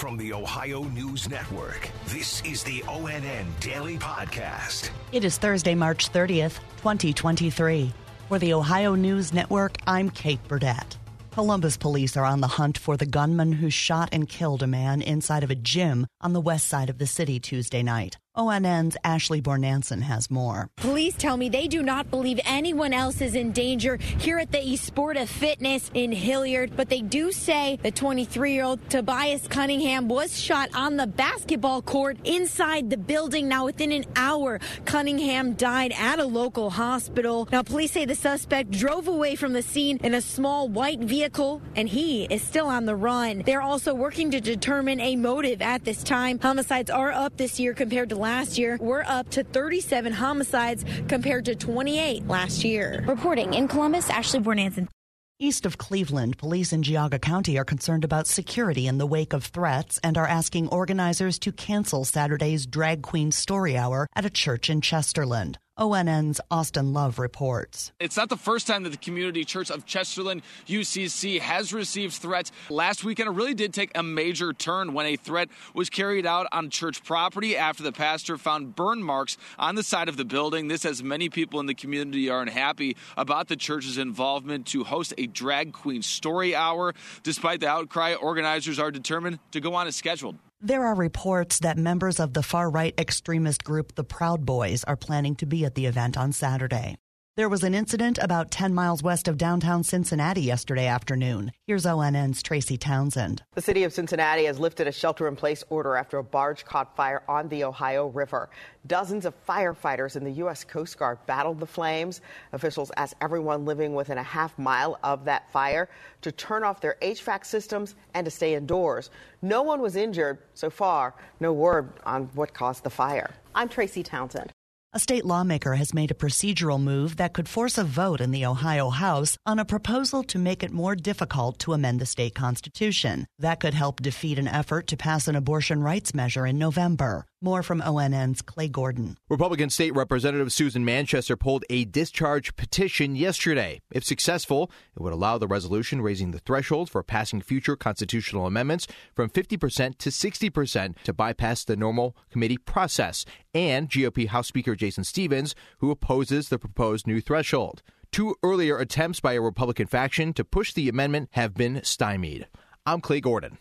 From the Ohio News Network, this is the ONN Daily Podcast. It is Thursday, March 30th, 2023. For the Ohio News Network, I'm Kate Burdett. Columbus police are on the hunt for the gunman who shot and killed a man inside of a gym on the west side of the city Tuesday night. ONN's Ashley Bornancin has more. Police tell me they do not believe anyone else is in danger here at the Esporta Fitness in Hilliard, but they do say the 23 year old Tobias Cunningham was shot on the basketball court inside the building. Now, within an hour, Cunningham died at a local hospital. Now, police say the suspect drove away from the scene in a small white vehicle, and he is still on the run. They're also working to determine a motive at this time. Homicides are up this year compared to last year. We're up to 37 homicides compared to 28 last year. Reporting in Columbus, Ashley Bornancin. East of Cleveland, police in Geauga County are concerned about security in the wake of threats and are asking organizers to cancel Saturday's Drag Queen Story Hour at a church in Chesterland. ONN's Austin Love reports. It's not the first time that the Community Church of Chesterland, UCC, has received threats. Last weekend, it really did take a major turn when a threat was carried out on church property after the pastor found burn marks on the side of the building. This, as many people in the community are unhappy about the church's involvement to host a drag queen story hour. Despite the outcry, organizers are determined to go on as scheduled. There are reports that members of the far right extremist group the Proud Boys are planning to be at the event on Saturday. There was an incident about 10 miles west of downtown Cincinnati yesterday afternoon. Here's ONN's Tracy Townsend. The city of Cincinnati has lifted a shelter in place order after a barge caught fire on the Ohio River. Dozens of firefighters in the U.S. Coast Guard battled the flames. Officials asked everyone living within a half mile of that fire to turn off their HVAC systems and to stay indoors. No one was injured so far. No word on what caused the fire. I'm Tracy Townsend. A state lawmaker has made a procedural move that could force a vote in the Ohio House on a proposal to make it more difficult to amend the state constitution. That could help defeat an effort to pass an abortion rights measure in November. More from ONN's Clay Gordon. Republican State Representative Susan Manchester pulled a discharge petition yesterday. If successful, it would allow the resolution raising the threshold for passing future constitutional amendments from 50% to 60% to bypass the normal committee process, and GOP House Speaker Jason Stephens, who opposes the proposed new threshold. Two earlier attempts by a Republican faction to push the amendment have been stymied. I'm Clay Gordon.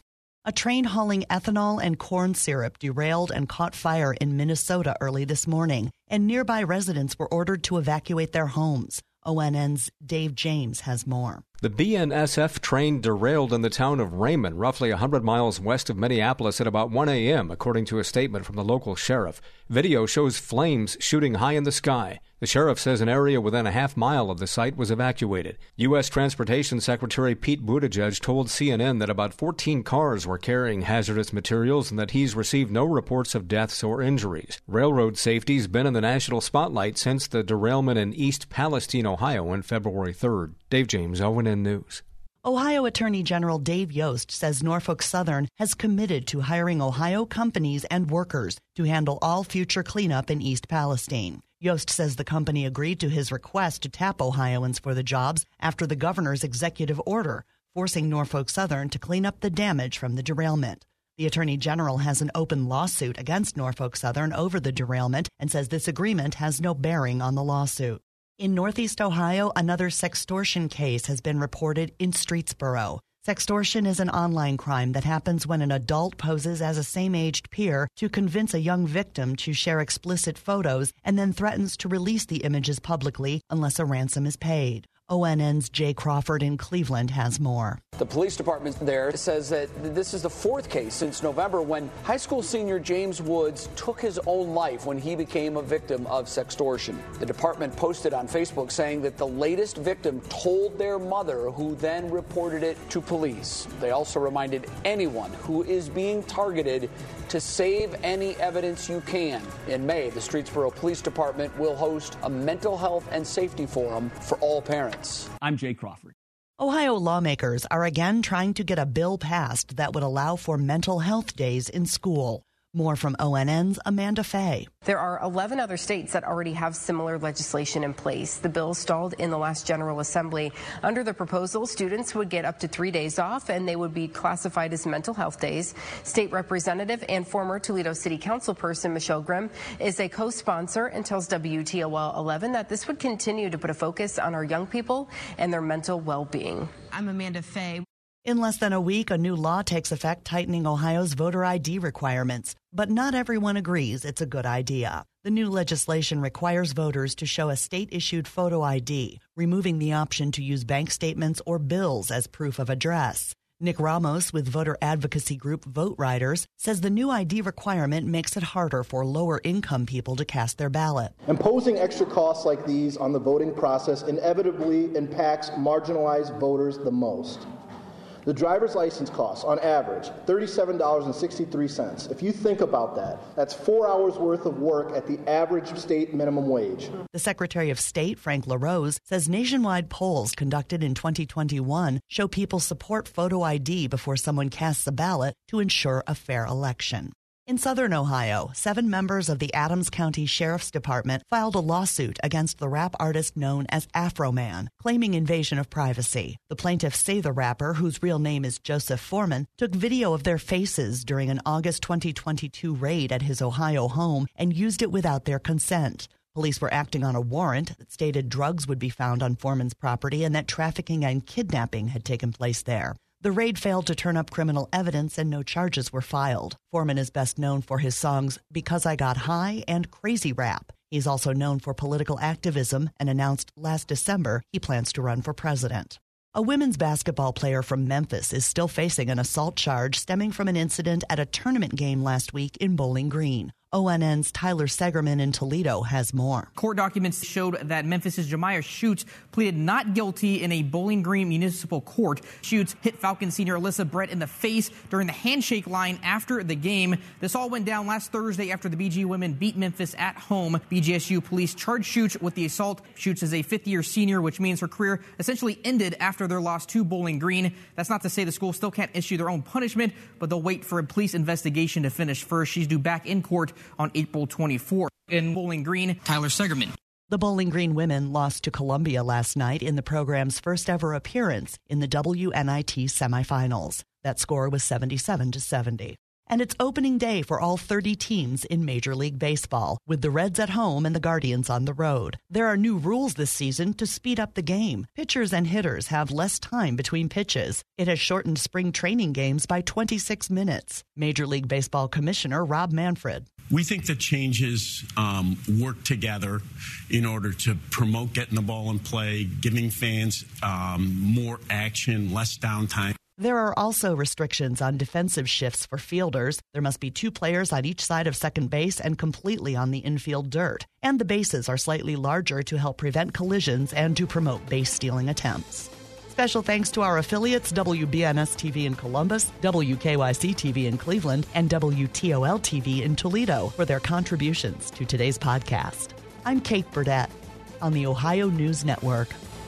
A train hauling ethanol and corn syrup derailed and caught fire in Minnesota early this morning, and nearby residents were ordered to evacuate their homes. ONN's Dave James has more. The BNSF train derailed in the town of Raymond, roughly 100 miles west of Minneapolis, at about 1 a.m., according to a statement from the local sheriff. Video shows flames shooting high in the sky. The sheriff says an area within a half mile of the site was evacuated. U.S. Transportation Secretary Pete Buttigieg told CNN that about 14 cars were carrying hazardous materials and that he's received no reports of deaths or injuries. Railroad safety's been in the national spotlight since the derailment in East Palestine, Ohio on February 3rd. Dave James, ONN News. Ohio Attorney General Dave Yost says Norfolk Southern has committed to hiring Ohio companies and workers to handle all future cleanup in East Palestine. Yost says the company agreed to his request to tap Ohioans for the jobs after the governor's executive order, forcing Norfolk Southern to clean up the damage from the derailment. The Attorney General has an open lawsuit against Norfolk Southern over the derailment and says this agreement has no bearing on the lawsuit. In Northeast Ohio, another sextortion case has been reported in Streetsboro. Sextortion is an online crime that happens when an adult poses as a same aged peer to convince a young victim to share explicit photos and then threatens to release the images publicly unless a ransom is paid. ONN's Jay Crawford in Cleveland has more. The police department there says that this is the fourth case since November when high school senior James Woods took his own life when he became a victim of sextortion. The department posted on Facebook saying that the latest victim told their mother, who then reported it to police. They also reminded anyone who is being targeted to save any evidence you can. In May, the Streetsboro Police Department will host a mental health and safety forum for all parents. I'm Jay Crawford. Ohio lawmakers are again trying to get a bill passed that would allow for mental health days in school. More from ONN's Amanda Fay. There are 11 other states that already have similar legislation in place. The bill stalled in the last General Assembly. Under the proposal, students would get up to three days off and they would be classified as mental health days. State Representative and former Toledo City Council person Michele Grim is a co-sponsor and tells WTOL 11 that this would continue to put a focus on our young people and their mental well-being. I'm Amanda Fay. In less than a week, a new law takes effect tightening Ohio's voter ID requirements. But not everyone agrees it's a good idea. The new legislation requires voters to show a state issued photo ID, removing the option to use bank statements or bills as proof of address. Nick Ramos with voter advocacy group VoteRiders says the new ID requirement makes it harder for lower income people to cast their ballot. Imposing extra costs like these on the voting process inevitably impacts marginalized voters the most. The driver's license costs, on average, $37.63. If you think about that, that's four hours worth of work at the average state minimum wage. The Secretary of State, Frank LaRose, says nationwide polls conducted in 2021 show people support photo ID before someone casts a ballot to ensure a fair election. In southern Ohio, seven members of the Adams County Sheriff's Department filed a lawsuit against the rap artist known as Afroman, claiming invasion of privacy. The plaintiffs say the rapper, whose real name is Joseph Foreman, took video of their faces during an August 2022 raid at his Ohio home and used it without their consent. Police were acting on a warrant that stated drugs would be found on Foreman's property and that trafficking and kidnapping had taken place there. The raid failed to turn up criminal evidence and no charges were filed. Foreman is best known for his songs Because I Got High and Crazy Rap. He's also known for political activism and announced last December he plans to run for president. A women's basketball player from Memphis is still facing an assault charge stemming from an incident at a tournament game last week in Bowling Green. ONN's Tyler Segerman in Toledo has more. Court documents showed that Memphis's Jamirah Shutes pleaded not guilty in a Bowling Green municipal court. Shutes hit Falcon senior Elissa Brett in the face during the handshake line after the game. This all went down last Thursday after the BG women beat Memphis at home. BGSU police charged Shutes with the assault. Shutes is a fifth year senior, which means her career essentially ended after their loss to Bowling Green. That's not to say the school still can't issue their own punishment, but they'll wait for a police investigation to finish first. She's due back in court on April 24th. In Bowling Green, Tyler Segerman. The Bowling Green women lost to Columbia last night in the program's first ever appearance in the WNIT semifinals. That score was 77 to 70. And it's opening day for all 30 teams in Major League Baseball, with the Reds at home and the Guardians on the road. There are new rules this season to speed up the game. Pitchers and hitters have less time between pitches. It has shortened spring training games by 26 minutes. Major League Baseball Commissioner Rob Manfred. We think the changes um, work together in order to promote getting the ball in play, giving fans um, more action, less downtime. There are also restrictions on defensive shifts for fielders. There must be two players on each side of second base and completely on the infield dirt. And the bases are slightly larger to help prevent collisions and to promote base stealing attempts. Special thanks to our affiliates WBNS TV in Columbus, WKYC TV in Cleveland, and WTOL TV in Toledo for their contributions to today's podcast. I'm Kate Burdett on the Ohio News Network.